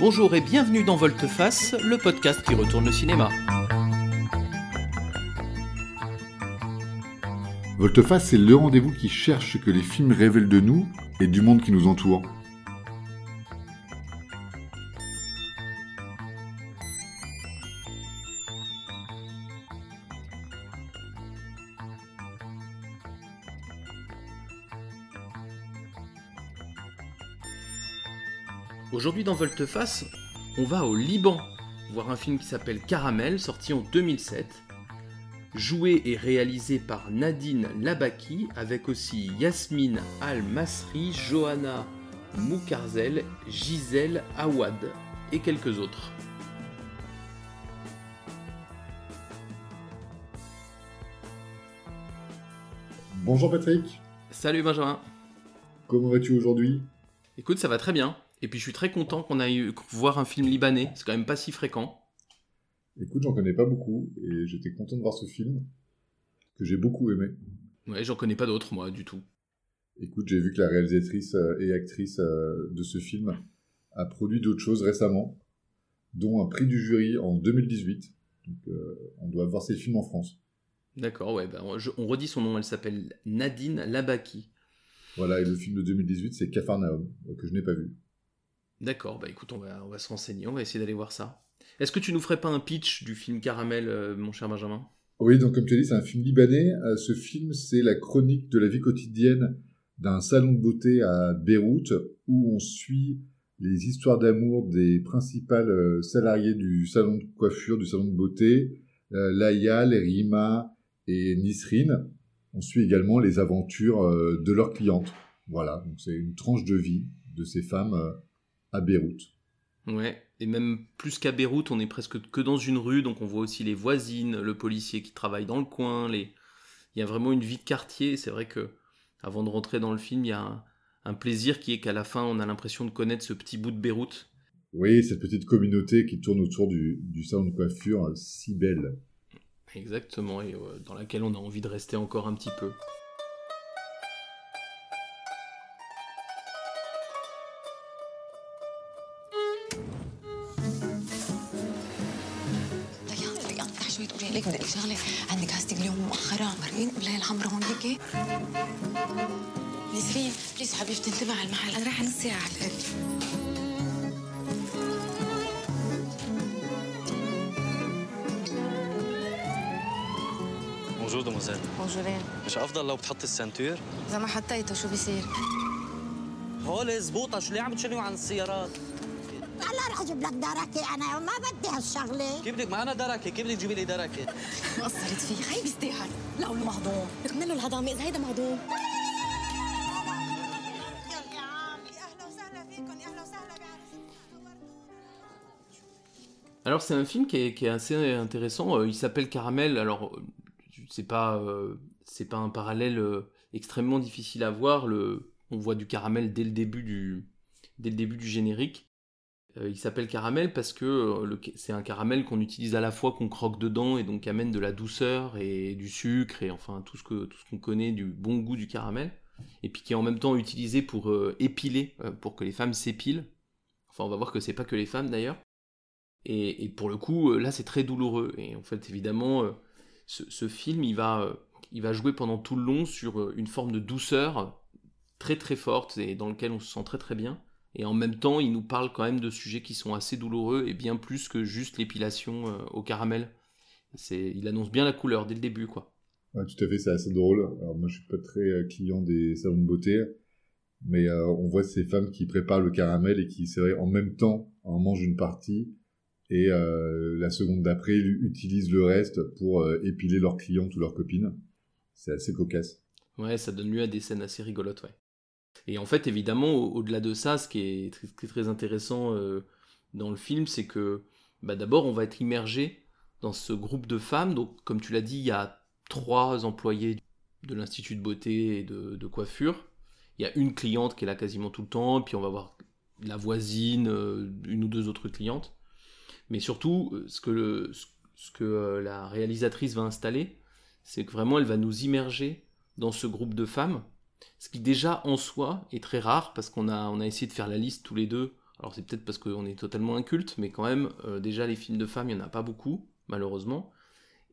Bonjour et bienvenue dans Volteface, le podcast qui retourne le cinéma. Volteface, c'est le rendez-vous qui cherche ce que les films révèlent de nous et du monde qui nous entoure. Volteface, on va au Liban voir un film qui s'appelle Caramel, sorti en 2007. Joué et réalisé par Nadine Labaki, avec aussi Yasmine Al-Masri, Johanna Moukarzel, Gisèle Awad et quelques autres. Bonjour Patrick, Salut Benjamin. comment vas-tu aujourd'hui? Écoute, ça va très bien. Et puis je suis très content qu'on aille voir un film libanais. C'est quand même pas si fréquent. Écoute, j'en connais pas beaucoup et j'étais content de voir ce film que j'ai beaucoup aimé. Ouais, j'en connais pas d'autres moi du tout. Écoute, j'ai vu que la réalisatrice euh, et actrice euh, de ce film a produit d'autres choses récemment, dont un prix du jury en 2018. Donc, euh, on doit voir ses films en France. D'accord, ouais. bah, on- je- on redit son nom. Elle s'appelle Nadine Labaki. Voilà, et le film de 2018, c'est Capharnaüm, euh, que je n'ai pas vu. D'accord, bah écoute, on va, on va se renseigner. On va essayer d'aller voir ça. Est-ce que tu nous ferais pas un pitch du film Caramel, euh, mon cher Benjamin? Oui, donc comme tu as dit, c'est un film libanais. Euh, ce film, c'est la chronique de la vie quotidienne d'un salon de beauté à Beyrouth, où on suit les histoires d'amour des principales euh, salariés du salon de coiffure, du salon de beauté, euh, Layal, Rima et Nisrine. On suit également les aventures de leurs clientes. Voilà, donc c'est une tranche de vie de ces femmes à Beyrouth. Ouais, et même plus qu'à Beyrouth, on est presque que dans une rue, donc on voit aussi les voisines, le policier qui travaille dans le coin, les... il y a vraiment une vie de quartier, c'est vrai que avant de rentrer dans le film, il y a un, un plaisir qui est qu'à la fin, on a l'impression de connaître ce petit bout de Beyrouth. Oui, cette petite communauté qui tourne autour du, du salon de coiffure, euh, si belle. Exactement, et euh, dans laquelle on a envie de rester encore un petit peu. لك بدي أقول شغلة. عندي كاستنج اليوم مؤخرا مرقين؟ قبل الحمرا هون هيك؟ نسرين بليز حبيبتي انتبه على المحل. أنا رايحة نص ساعة على الأقل. بونجور دوموزيل بونجورين مش أفضل لو بتحطي السنتور إذا ما حطيته شو بيصير؟ هول زبوطه شو ليه عم تشنيوا عن السيارات؟ هلا رح اجيب لك دركه انا ما بدي هالشغله كيف بدك معنا دركه كيف بدك تجيبي لي دركه قصرت فيه خي بيستاهل لا له مهضوم رغم له الهضامه اذا هيدا مهضوم يا عمي اهلا وسهلا فيكم يا اهلا وسهلا بعرس Alors c'est un film qui est, qui est assez intéressant. Euh, Il s'appelle Caramel. Alors euh, c'est pas euh, c'est pas un parallèle euh, extrêmement difficile à voir. Le, on voit du caramel dès le début du dès le début du générique. Euh, il s'appelle caramel parce que euh, c'est un caramel qu'on utilise à la fois qu'on croque dedans et donc amène de la douceur et du sucre et enfin tout ce que tout qu'on connaît du bon goût du caramel et puis qui est en même temps utilisé pour euh, épiler pour que les femmes s'épilent. Enfin on va voir que c'est pas que les femmes d'ailleurs. Et, pour le coup, là, c'est très douloureux. Et en fait, évidemment, ce, film, il va, jouer pendant tout le long sur une forme de douceur très très forte et dans lequel on se sent très très bien. Et en même temps, il nous parle quand même de sujets qui sont assez douloureux et bien plus que juste l'épilation euh, au caramel. C'est, il annonce bien la couleur dès le début, quoi. Ouais, tout à fait, c'est assez drôle. Alors moi, je suis pas très euh, client des salons de beauté, mais euh, on voit ces femmes qui préparent le caramel et qui, c'est vrai, en même temps, en mangent une partie et euh, la seconde d'après utilisent le reste pour euh, épiler leurs clientes ou leurs copines. C'est assez cocasse. Ouais, ça donne lieu à des scènes assez rigolotes, ouais. Et en fait, évidemment, au- au-delà de ça, ce qui est très, très, intéressant euh, dans le film, c'est que bah, d'abord, on va être immergé dans ce groupe de femmes. Donc, comme tu l'as dit, il y a trois employés de l'Institut de beauté et de, coiffure. Il y a une cliente qui est là quasiment tout le temps, puis on va voir la voisine, euh, une ou deux autres clientes. Mais surtout, euh, ce que, la réalisatrice va installer, c'est que vraiment elle va nous immerger dans ce groupe de femmes, ce qui déjà en soi est très rare parce qu'on a, essayé de faire la liste tous les deux Alors c'est peut-être parce qu'on est totalement inculte, mais quand même, euh, déjà les films de femmes, il n'y en a pas beaucoup, malheureusement.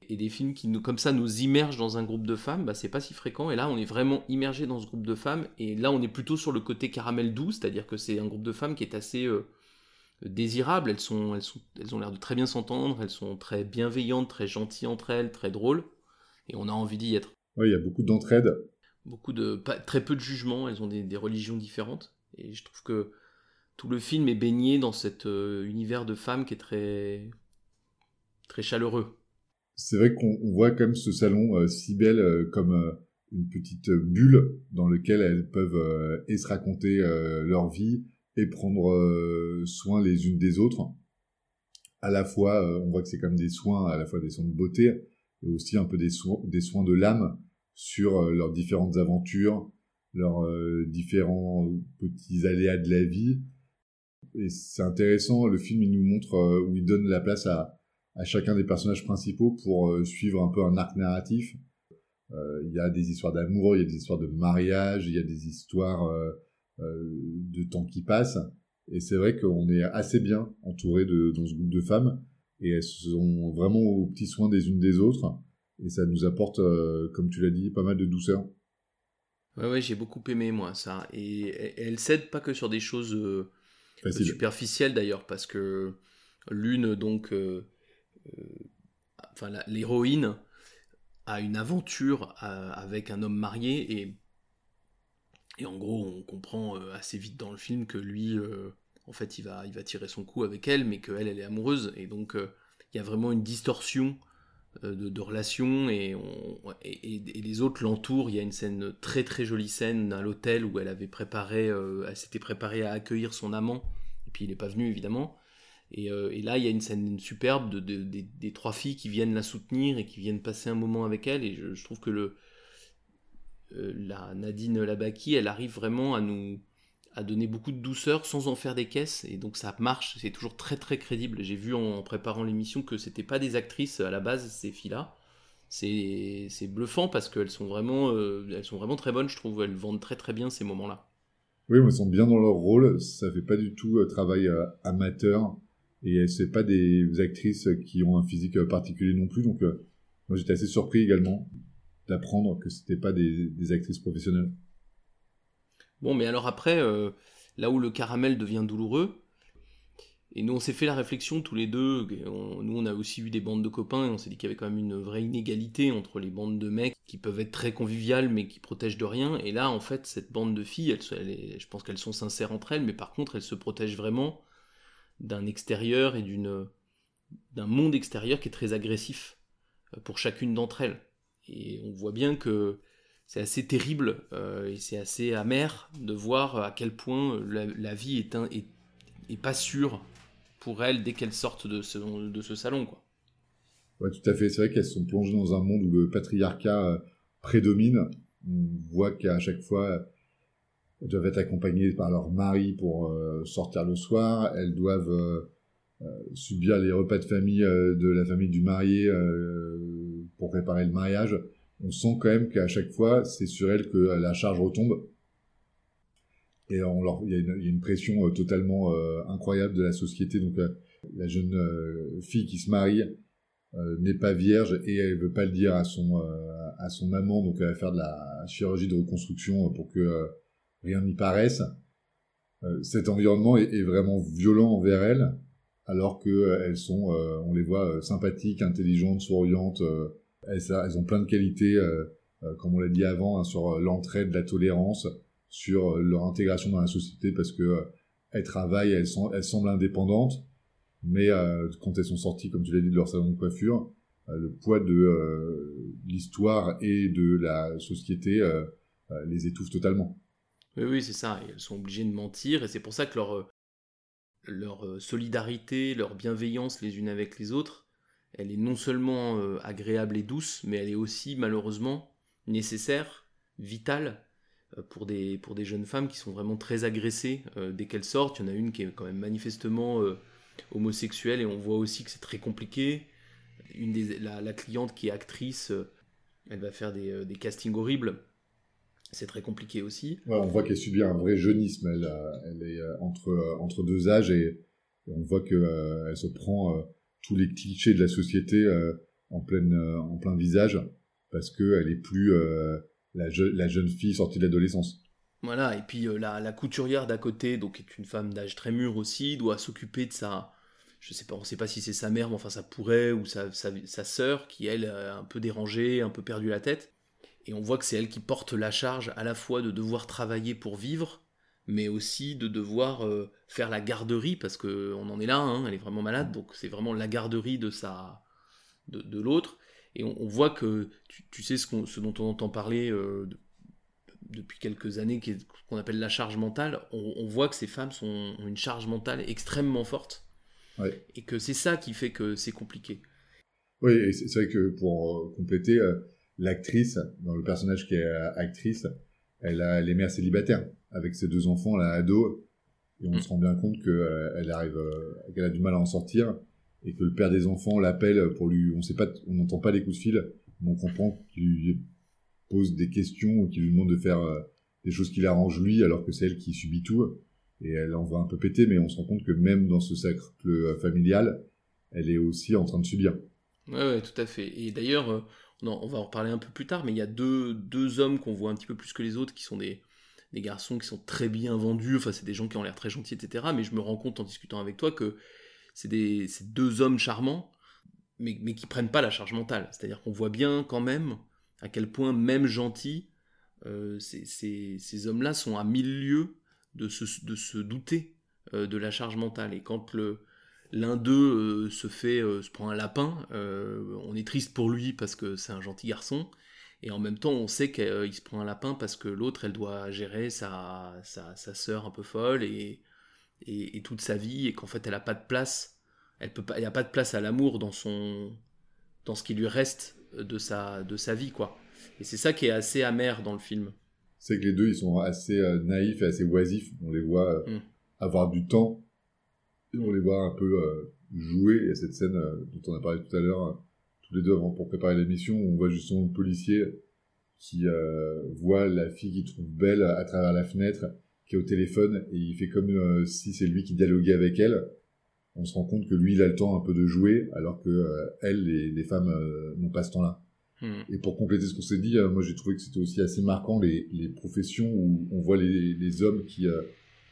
Et des films qui, nous, comme ça, nous immergent dans un groupe de femmes, bah, c'est pas si fréquent. Et là, on est vraiment immergé dans ce groupe de femmes. Et là, on est plutôt sur le côté caramel doux, c'est-à-dire que c'est un groupe de femmes qui est assez euh, désirable. Elles, sont, elles, elles ont l'air de très bien s'entendre, elles sont très bienveillantes, très gentilles entre elles, très drôles. Et on a envie d'y être. Oui, il y a beaucoup d'entraide. Beaucoup de, pas, très peu de jugement, elles ont des, des religions différentes. Et je trouve que tout le film est baigné dans cet euh, univers de femmes qui est très, très chaleureux. C'est vrai qu'on on voit quand même ce salon euh, si belle euh, comme une petite bulle dans laquelle elles peuvent et se raconter leur vie et prendre soin les unes des autres. À la fois, on voit que c'est comme des soins, à la fois des soins de beauté et aussi un peu des, des soins de l'âme sur euh, leurs différentes aventures, leurs euh, différents petits aléas de la vie. Et c'est intéressant, le film il nous montre euh, où il donne la place à, à chacun des personnages principaux pour euh, suivre un peu un arc narratif. Euh, Il y a des histoires d'amour, il y a des histoires de mariage, il y a des histoires euh, euh, de temps qui passe. Et c'est vrai qu'on est assez bien entouré de, dans ce groupe de femmes et elles sont vraiment aux petits soins des unes des autres. Et ça nous apporte, euh, comme tu l'as dit, pas mal de douceur. Ouais, ouais, j'ai beaucoup aimé, moi, ça. Et et- elle cède pas que sur des choses euh, superficielles, d'ailleurs, parce que l'une, donc, euh, enfin, l'héroïne a une aventure avec un homme marié, et, et en gros, on comprend assez vite dans le film que lui, en fait, il va, il va tirer son coup avec elle, mais qu'elle, elle est amoureuse, et donc, il y a vraiment une distorsion de, de relations et, et, les autres l'entourent. Il y a une scène très très jolie scène à l'hôtel où elle avait préparé, euh, elle s'était préparée à accueillir son amant et puis il n'est pas venu évidemment. Et, euh, et là il y a une scène superbe de, de- des- trois filles qui viennent la soutenir et qui viennent passer un moment avec elle et je, trouve que le euh, la Nadine Labaki elle arrive vraiment à nous à donner beaucoup de douceur sans en faire des caisses et donc ça marche c'est toujours très très crédible j'ai vu en, préparant l'émission que c'était pas des actrices à la base ces filles là c'est bluffant parce qu'elles sont vraiment euh, elles sont vraiment très bonnes je trouve elles vendent très très bien ces moments là Oui, elles sont bien dans leur rôle. Ça fait pas du tout euh, travail euh, amateur. Et c'est pas des actrices qui ont un physique particulier non plus. Donc, moi, j'étais assez surpris également d'apprendre que c'était pas des actrices professionnelles. Bon, mais alors après, euh, là où le caramel devient douloureux, et nous on s'est fait la réflexion tous les deux, nous on a aussi eu des bandes de copains, et on s'est dit qu'il y avait quand même une vraie inégalité entre les bandes de mecs qui peuvent être très conviviales mais qui protègent de rien, et là en fait cette bande de filles, elles, je pense qu'elles sont sincères entre elles, mais par contre elles se protègent vraiment d'un extérieur et d'une d'un monde extérieur qui est très agressif euh, pour chacune d'entre elles. Et on voit bien que c'est assez terrible euh, et c'est assez amer de voir à quel point la, la vie est, pas sûre pour elles dès qu'elles sortent de ce, salon. Quoi. Ouais, tout à fait. C'est vrai qu'elles sont plongées dans un monde où le patriarcat euh, prédomine. On voit qu'à chaque fois, elles doivent être accompagnées par leur mari pour euh, sortir le soir. Elles doivent euh, euh, subir les repas de famille euh, de la famille du marié euh, pour préparer le mariage. On sent quand même qu'à chaque fois, c'est sur elles que la charge retombe. Et on leur, il y, a une- il y a une pression euh, totalement euh, incroyable de la société. Donc, euh, la jeune euh, fille qui se marie, euh, n'est pas vierge et elle veut pas le dire à son à son amant donc elle va faire de la chirurgie de reconstruction pour que rien n'y paraisse cet environnement est, vraiment violent envers elles alors que elles sont on les voit sympathiques intelligentes souriantes elles, elles ont plein de qualités euh, euh, comme on l'a dit avant hein, sur euh, l'entraide la tolérance sur leur intégration dans la société parce que elles travaillent elles semblent indépendantes mais quand elles sont sorties, comme tu l'as dit, de leur salon de coiffure, le poids de l'histoire et de la société les étouffe totalement. Oui, oui, c'est ça. Elles sont obligées de mentir et c'est pour ça que leur, solidarité, leur bienveillance les unes avec les autres, elle est non seulement euh, agréable et douce, mais elle est aussi malheureusement nécessaire, vitale euh, pour des, pour des jeunes femmes qui sont vraiment très agressées euh, dès qu'elles sortent. Il y en a une qui est quand même manifestement homosexuelle et on voit aussi que c'est très compliqué. Une des, la, cliente qui est actrice, elle va faire des, des castings horribles. C'est très compliqué aussi. On voit qu'elle subit un vrai jeunisme. Elle, elle est entre, entre deux âges et, et on voit qu'elle elle se prend tous les clichés de la société euh, en, euh, en plein visage parce qu'elle est plus euh, la, la jeune fille sortie de l'adolescence. Voilà, et puis la, la couturière d'à côté, donc est une femme d'âge très mûr aussi, doit s'occuper de sa, je sais pas, on sait pas si c'est sa mère, mais enfin ça pourrait, ou sa, sa, sœur, qui elle, un peu dérangée, un peu perdu la tête. Et on voit que c'est elle qui porte la charge à la fois de devoir travailler pour vivre, mais aussi de devoir euh, faire la garderie, parce que on en est là, hein, elle est vraiment malade, donc c'est vraiment la garderie de sa, de, de l'autre. Et on, on voit que, tu, tu sais ce, qu'on- ce dont on entend parler euh, de- depuis quelques années, qui est- qu'on appelle la charge mentale, on, on voit que ces femmes sont, ont une charge mentale extrêmement forte. Ouais. Et que c'est ça qui fait que c'est compliqué. Oui, et c'est c'est vrai que pour euh, compléter, l'actrice, dans le personnage qui est actrice, elle, a, elle est mère célibataire avec ses deux enfants, là, ado, et on Mm. se rend bien compte qu'elle arrive, euh, qu'elle a du mal à en sortir, et que le père des enfants l'appelle pour lui, on sait pas, on n'entend pas les coups de fil, mais on comprend qu'il lui pose des questions ou qu'il lui demande de faire euh, des choses qui l'arrangent lui, alors que c'est elle qui subit tout, et elle en va un peu péter, mais on se rend compte que même dans ce cercle euh, familial, elle est aussi en train de subir. Ouais, ouais, tout à fait. Et d'ailleurs, on, va en reparler un peu plus tard, mais il y a deux, deux hommes qu'on voit un petit peu plus que les autres, qui sont des, des garçons qui sont très bien vendus, enfin c'est des gens qui ont l'air très gentils, etc. Mais je me rends compte en discutant avec toi que c'est deux hommes charmants, mais, mais qui prennent pas la charge mentale. C'est-à-dire qu'on voit bien quand même à quel point, même gentils, euh, ces hommes-là sont à mille lieues de se, de se douter euh, de la charge mentale. Et quand le, l'un d'eux euh, se fait, euh, se prend un lapin, euh, on est triste pour lui parce que c'est un gentil garçon. Et en même temps, on sait qu'il se prend un lapin parce que l'autre, elle doit gérer sa, sa, sa sœur un peu folle et, et, et toute sa vie, et qu'en fait, elle a pas de place. Elle peut pas, il n'y a pas de place à l'amour dans son, dans ce qui lui reste de sa, de sa vie, quoi. Et c'est ça qui est assez amer dans le film. c'est que les deux ils sont assez naïfs et assez oisifs. On les voit Mm. avoir du temps et on les voit un peu euh, jouer. A cette scène euh, dont on a parlé tout à l'heure, euh, tous les deux avant pour préparer l'émission, où on voit justement le policier qui euh, voit la fille qu'il trouve belle à travers la fenêtre, qui est au téléphone et il fait comme si c'est lui qui dialoguait avec elle. On se rend compte que lui il a le temps un peu de jouer alors que elle, les, les femmes n'ont pas ce temps-là. Hmm. Et pour compléter ce qu'on s'est dit, euh, moi j'ai trouvé que c'était aussi assez marquant les, les professions où on voit les, les hommes qui, euh,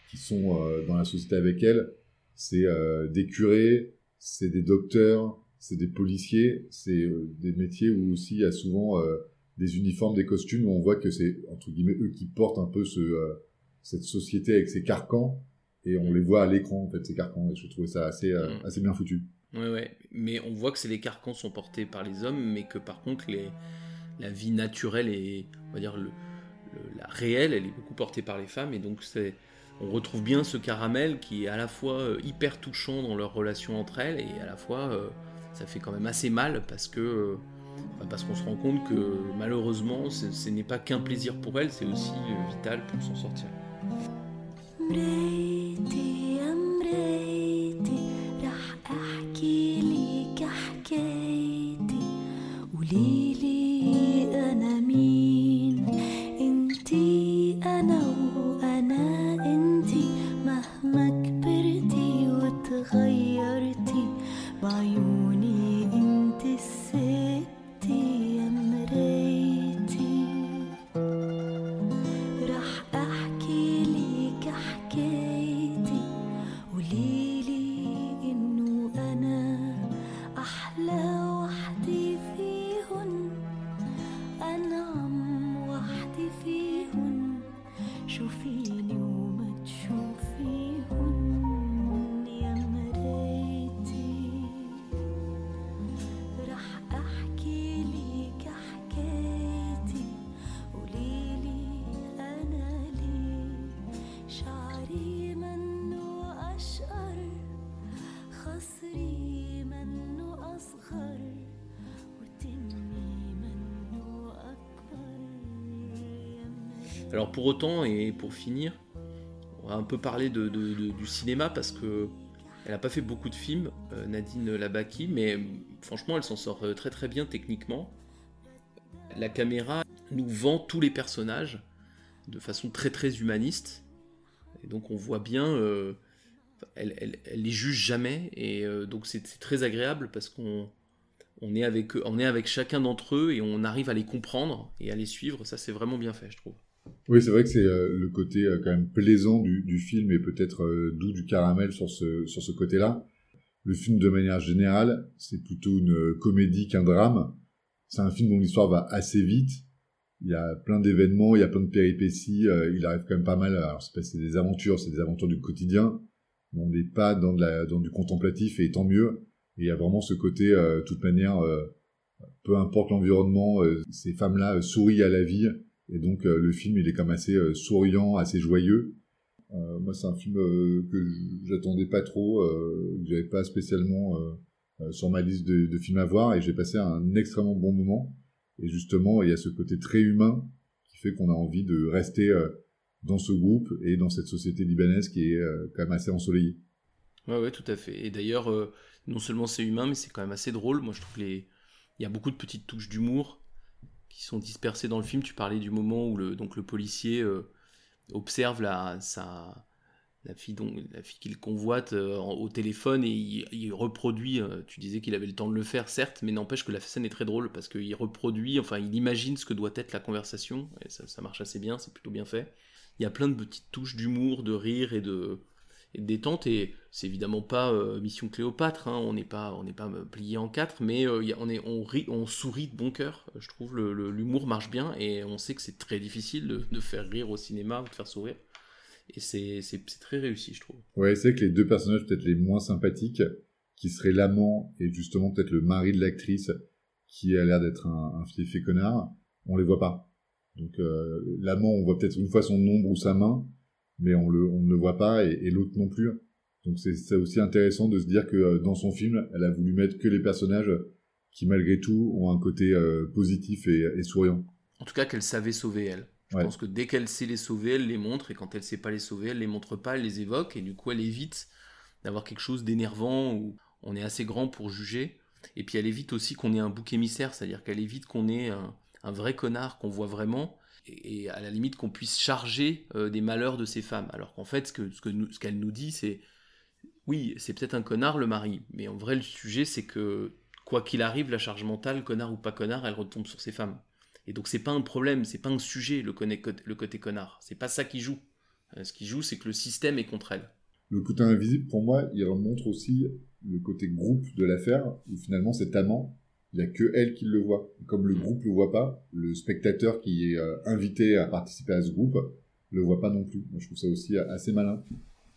qui sont euh, dans la société avec elles. C'est euh, des curés, c'est des docteurs, c'est des policiers, c'est euh, des métiers où aussi il y a souvent euh, des uniformes, des costumes, où on voit que c'est entre guillemets eux qui portent un peu ce, cette société avec ses carcans. Et on les voit à l'écran, en fait, ces carcans. Et je trouvais ça assez, Mm. assez bien foutu. Ouais, ouais. Mais on voit que c'est les carcans sont portés par les hommes, mais que par contre, les, la vie naturelle et, on va dire, le, le- la réelle, elle est beaucoup portée par les femmes. Et donc, c'est, on retrouve bien ce caramel qui est à la fois euh, hyper touchant dans leur relation entre elles, et à la fois, euh, ça fait quand même assez mal parce que. euh, bah, parce qu'on se rend compte que malheureusement, ce, n'est pas qu'un plaisir pour elles, c'est aussi vital pour s'en sortir. Alors pour autant, et pour finir, on va un peu parler du cinéma parce que elle n'a pas fait beaucoup de films, euh, Nadine Labaki, mais franchement elle s'en sort euh, très très bien techniquement. La caméra nous vend tous les personnages de façon très très humaniste. Et donc on voit bien, euh, elle, elle, les juge jamais, et donc c'est très agréable parce qu'on on est avec on est avec chacun d'entre eux et on arrive à les comprendre et à les suivre. Ça c'est vraiment bien fait, je trouve. Oui, c'est vrai que c'est euh, le côté euh, quand même plaisant du, du film et peut-être euh, doux du caramel sur ce, sur ce côté-là. Le film, de manière générale, c'est plutôt une comédie qu'un drame. C'est un film dont l'histoire va assez vite. Il y a plein d'événements, il y a plein de péripéties. il arrive quand même pas mal. Alors, c'est c'est des aventures, c'est des aventures du quotidien. On n'est pas dans, la, dans du contemplatif et tant mieux. Et il y a vraiment ce côté, de toute manière, peu importe l'environnement, ces femmes-là sourient à la vie. Et donc euh, le film, il est quand même assez euh, souriant, assez joyeux. Euh, moi, c'est un film que j'attendais pas trop, que j'avais pas spécialement sur ma liste de, films à voir, et j'ai passé un extrêmement bon moment. Et justement, il y a ce côté très humain qui fait qu'on a envie de rester dans ce groupe et dans cette société libanaise qui est quand même assez ensoleillée. Ouais, ouais, tout à fait. Et d'ailleurs, non seulement c'est humain, mais c'est quand même assez drôle. Moi, je trouve que les... y a beaucoup de petites touches d'humour qui sont dispersées dans le film. Tu parlais du moment où le, donc le policier euh, observe la, la fille, fille qu'il convoite euh, au téléphone et il, reproduit. euh, tu disais qu'il avait le temps de le faire, certes, mais n'empêche que la scène est très drôle parce qu'il reproduit, enfin, il imagine ce que doit être la conversation. Et ça, marche assez bien, c'est plutôt bien fait. Il y a plein de petites touches d'humour, de rire et de détente et c'est évidemment pas euh, Mission Cléopâtre hein, on n'est pas on n'est pas euh, plié en quatre mais euh, on est on rit on sourit de bon cœur je trouve l'humour marche bien et on sait que c'est très difficile de, faire rire au cinéma ou de faire sourire et c'est c'est très réussi je trouve Ouais, c'est que les deux personnages peut-être les moins sympathiques, qui seraient l'amant et justement peut-être le mari de l'actrice, qui a l'air d'être un, un fiefé connard, on les voit pas. Donc l'amant, on voit peut-être une fois son ombre ou sa main, mais on le, on ne le voit pas, et, et l'autre non plus. Donc c'est aussi intéressant de se dire que euh, dans son film, elle a voulu mettre que les personnages qui malgré tout ont un côté euh, positif et, et souriant. en tout cas qu'elle savait sauver elle je Ouais. pense que dès qu'elle sait les sauver elle les montre et quand elle sait pas les sauver elle les montre pas elle les évoque et du coup elle évite d'avoir quelque chose d'énervant où on est assez grand pour juger et puis elle évite aussi qu'on ait un bouc émissaire c'est-à-dire qu'elle évite qu'on ait un, un vrai connard qu'on voit vraiment et, à la limite qu'on puisse charger euh, des malheurs de ces femmes. Alors qu'en fait ce que ce que nous- ce qu'elle nous dit c'est oui c'est peut-être un connard le mari. Mais en vrai le sujet c'est que quoi qu'il arrive la charge mentale connard ou pas connard elle retombe sur ces femmes. Et donc c'est pas un problème c'est pas un sujet le, le côté connard. C'est pas ça qui joue. Euh, ce qui joue c'est que le système est contre elle. Le côté invisible, pour moi, il montre aussi le côté groupe de l'affaire, où finalement cet amant, il n'y a que elle qui le voit. Comme le groupe le voit pas, le spectateur qui est euh, invité à participer à ce groupe le voit pas non plus. Moi, je trouve ça aussi assez malin.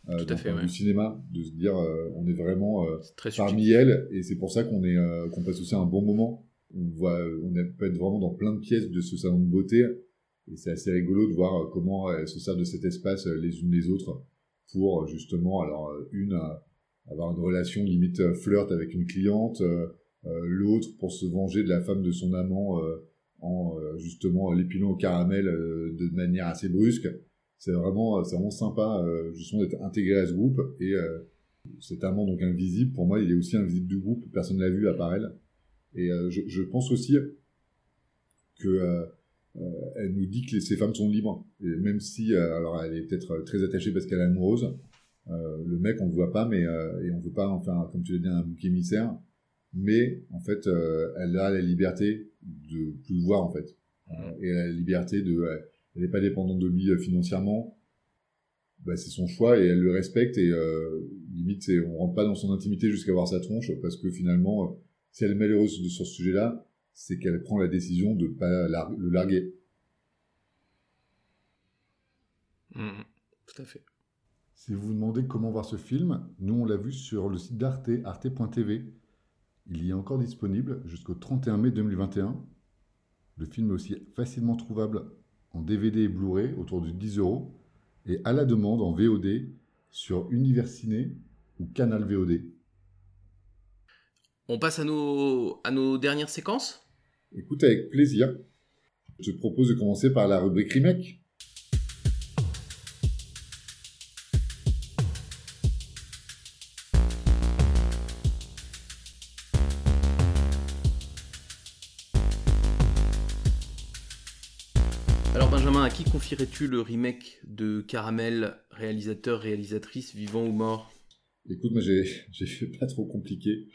Euh, Tout à fait, ouais. vue cinéma, de se dire, euh, on est vraiment très parmi elles, et c'est pour ça qu'on est, qu'on passe aussi un bon moment. On voit, on peut être vraiment dans plein de pièces de ce salon de beauté, et c'est assez rigolo de voir comment elles se servent de cet espace les unes les autres pour justement, alors une avoir une relation limite flirt avec une cliente, l'autre pour se venger de la femme de son amant euh, en euh, justement l'épilant au caramel euh, de manière assez brusque. C'est vraiment, euh, c'est vraiment sympa euh, justement d'être intégré à ce groupe et euh, cet amant donc invisible, pour moi, il est aussi invisible du groupe, personne ne l'a vu à part elle. Et euh, je, pense aussi que euh, euh, elle nous dit que ces femmes sont libres. Et même si, euh, alors elle est peut-être euh, très attachée parce qu'elle est amoureuse, euh, le mec on le voit pas, mais euh, et on veut pas en faire, comme tu l'as dit, un bouc émissaire. Mais en fait, euh, elle a la liberté de plus le voir en fait, Euh, et elle a la liberté de, euh, elle n'est pas dépendante de lui euh, financièrement. Bah, c'est son choix et elle le respecte et euh, limite on rentre pas dans son intimité jusqu'à voir sa tronche parce que finalement euh, si elle est malheureuse de- sur ce sujet-là c'est qu'elle prend la décision de pas lar- le larguer Mhm. tout à fait Si vous vous demandez comment voir ce film, nous on l'a vu sur le site d'Arte, arte.tv. Il y est encore disponible jusqu'au 31 mai 2021. Le film est aussi facilement trouvable en DVD et Blu-ray autour de 10 euros et à la demande en VOD sur Univers Ciné ou Canal VOD. on passe à nos à nos dernières séquences? Écoute avec plaisir. Je te propose de commencer par la rubrique remake. Confierais-tu le remake de Caramel, réalisateur, réalisatrice, vivant ou mort? Écoute, moi j'ai fait pas trop compliqué.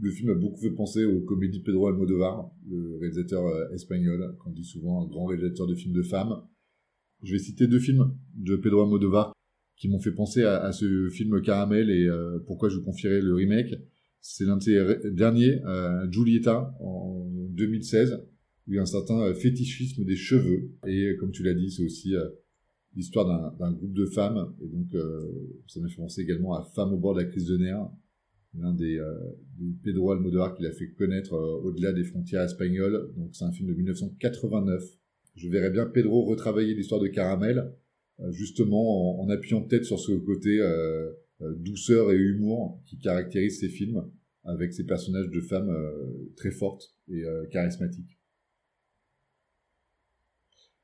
Le film a beaucoup fait penser aux comédies Pedro Almodovar, le réalisateur euh, espagnol, qu'on dit souvent un grand réalisateur de films de femmes. Je vais citer deux films de Pedro Almodovar qui m'ont fait penser à, ce film Caramel et euh, pourquoi je vous confierais le remake. C'est l'un de ses derniers, euh, Giulietta, en 2016, où il y a un certain euh, fétichisme des cheveux. Et euh, comme tu l'as dit, c'est aussi euh, l'histoire d'un- groupe de femmes. Et donc, ça m'a fait penser également à Femmes au bord de la crise de nerfs, l'un des, des Pedro Almodovar qui l'a fait connaître au-delà des frontières espagnoles. Donc, c'est un film de 1989. Je verrais bien Pedro retravailler l'histoire de Caramel, justement en, appuyant peut-être sur ce côté douceur et humour qui caractérise ces films, avec ces personnages de femmes très fortes et charismatiques.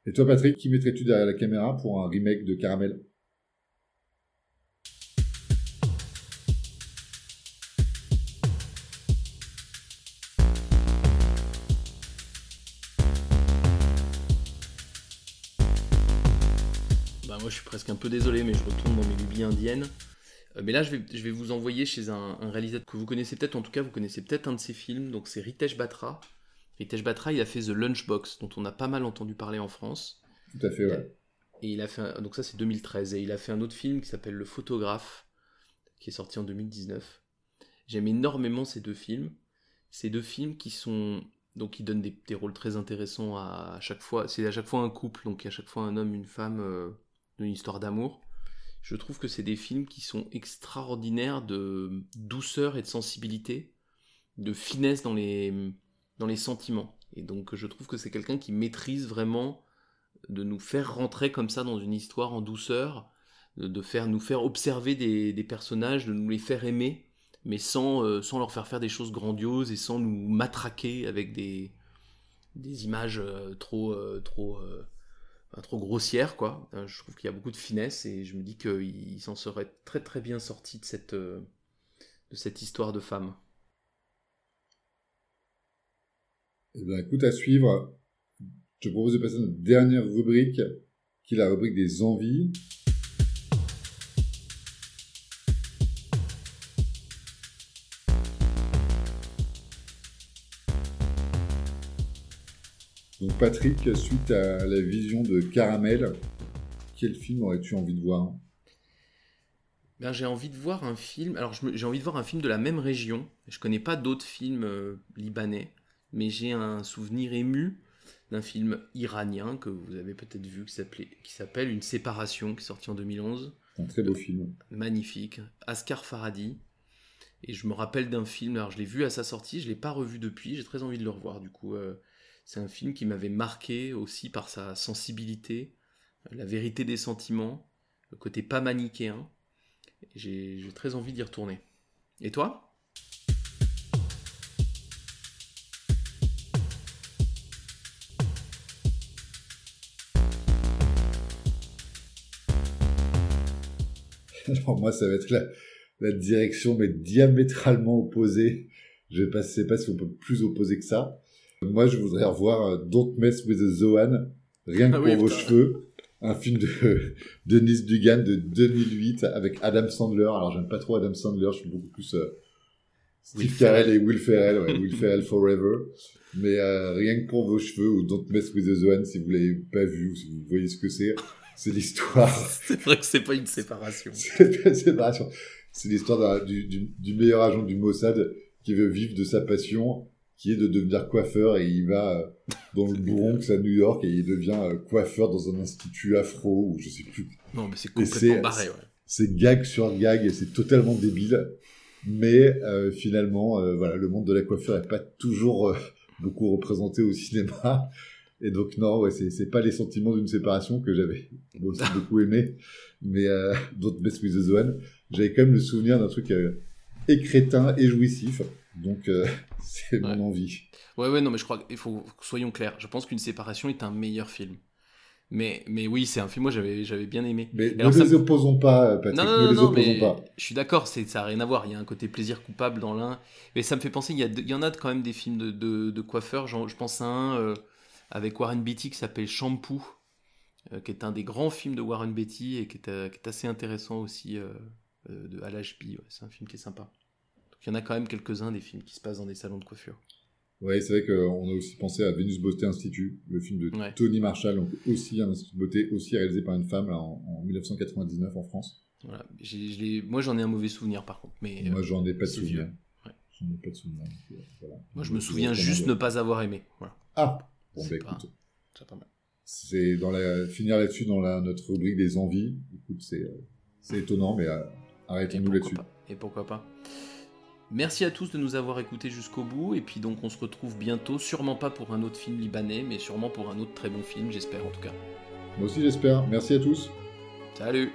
Et toi, Patrick, qui mettrais-tu derrière la caméra pour un remake de Caramel? Bah moi je suis presque un peu désolé, mais je retourne dans mes lubies indiennes. Euh, mais là je vais, je vais vous envoyer chez un, un réalisateur que vous connaissez peut-être, en tout cas vous connaissez peut-être un de ses films, donc c'est Ritesh Batra. Ritesh Batra il a fait The Lunchbox, dont on a pas mal entendu parler en France. Tout à fait, ouais. Et il a fait, un- donc ça c'est 2013, et il a fait un autre film qui s'appelle Le Photographe, qui est sorti en 2019. J'aime énormément ces deux films. Ces deux films qui sont, donc ils donnent des, des rôles très intéressants à, à chaque fois. C'est à chaque fois un couple, donc à chaque fois un homme, une femme, euh, une histoire d'amour. Je trouve que c'est des films qui sont extraordinaires de douceur et de sensibilité, de finesse dans les, dans les sentiments. Et donc je trouve que c'est quelqu'un qui maîtrise vraiment de nous faire rentrer comme ça dans une histoire en douceur, de, faire, nous faire observer des, personnages, de nous les faire aimer, mais sans, euh, sans leur faire faire des choses grandioses et sans nous matraquer avec des, images euh, trop, euh, trop, trop grossières. Quoi. Je trouve qu'il y a beaucoup de finesse et je me dis qu'il s'en serait très très bien sorti de cette histoire de femme. Eh bien, écoute, à suivre, je te propose de passer à notre dernière rubrique, qui est la rubrique des envies. Donc, Patrick, suite à la vision de Caramel, quel film aurais-tu envie de voir? Ben, j'ai envie de voir un film. Alors, j'ai envie de voir un film de la même région. Je connais pas d'autres films euh, libanais, mais j'ai un souvenir ému d'un film iranien que vous avez peut-être vu qui s'appelle Une séparation, qui est sorti en 2011. Un très beau film. Magnifique. Asghar Farhadi. Et je me rappelle d'un film, alors je l'ai vu à sa sortie, je l'ai pas revu depuis, j'ai très envie de le revoir du coup. euh, c'est un film qui m'avait marqué aussi par sa sensibilité, la vérité des sentiments, le côté pas manichéen. J'ai très envie d'y retourner. Et toi? Alors moi, ça va être la, la direction, mais diamétralement opposée. Je ne sais pas si on peut plus opposer que ça. Moi, je voudrais revoir euh, Don't Mess with the Zohan, rien que Ah pour vos putain. cheveux. Un film de Denis Dugan de 2008 avec Adam Sandler. Alors, j'aime pas trop Adam Sandler, je suis beaucoup plus euh, Steve Will Carell Ferrell. et Will Ferrell, ouais, Will Ferrell Forever. Mais euh, rien que pour vos cheveux ou Don't Mess with the Zohan, si vous l'avez pas vu ou si vous voyez ce que c'est, c'est l'histoire C'est vrai que c'est pas une séparation. c'est la séparation. C'est l'histoire du, du, du meilleur agent du Mossad qui veut vivre de sa passion, qui est de devenir coiffeur, et il va euh, dans le Bronx à New York et il devient euh, coiffeur dans un institut afro ou je sais plus. Non, mais c'est complètement barré, ouais. C'est gag sur gag et c'est totalement débile. Mais euh, finalement, euh, voilà, le monde de la coiffure est pas toujours euh, beaucoup représenté au cinéma. Et donc non, ouais, c'est c'est pas les sentiments d'une séparation que j'avais aussi beaucoup aimé, mais euh, Don't Mess with the Zone, j'avais quand même le souvenir d'un truc euh, écrétin et jouissif. Donc euh, c'est Ouais. mon envie. Ouais, ouais, non, mais je crois qu'il faut, soyons clairs. Je pense qu'une séparation est un meilleur film. Mais, mais oui, c'est un film, moi j'avais, j'avais bien aimé. Mais alors, ne les opposons pas, Patrick, Non, non, ne les non, opposons mais pas. je suis d'accord, c'est, ça n'a rien à voir. Il y a un côté plaisir coupable dans l'un. Mais ça me fait penser, il y, a, il y en a quand même des films de, de, de coiffeurs. Genre, je pense à un euh, avec Warren Beatty qui s'appelle Shampoo. euh, qui est un des grands films de Warren Beatty et qui est, euh, qui est assez intéressant aussi euh, de, à. Ouais, c'est un film qui est sympa. Donc il y en a quand même quelques-uns des films qui se passent dans des salons de coiffure. Ouais, c'est vrai qu'on a aussi pensé à Venus Beauté Institute, le film de Ouais. Tony Marshall, donc aussi un institut de beauté, aussi réalisé par une femme là, en, en 1999 en France. Voilà. J'ai- moi j'en ai un mauvais souvenir par contre. Mais Moi, j'en ai pas de souvenir. vieux. Ouais. J'en ai pas de souvenir. voilà. moi je me souviens juste ne pas avoir aimé. Voilà. Ah Bon, bah pas- écoute, C'est pas mal. c'est dans la finir là-dessus dans la, notre rubrique des envies. Écoute, c'est euh, c'est étonnant, mais euh, arrêtons-nous là-dessus. pas. Et pourquoi pas. Merci à tous de nous avoir écoutés jusqu'au bout. Et puis donc on se retrouve bientôt, sûrement pas pour un autre film libanais, mais sûrement pour un autre très bon film, j'espère en tout cas. Moi aussi, j'espère. Merci à tous. Salut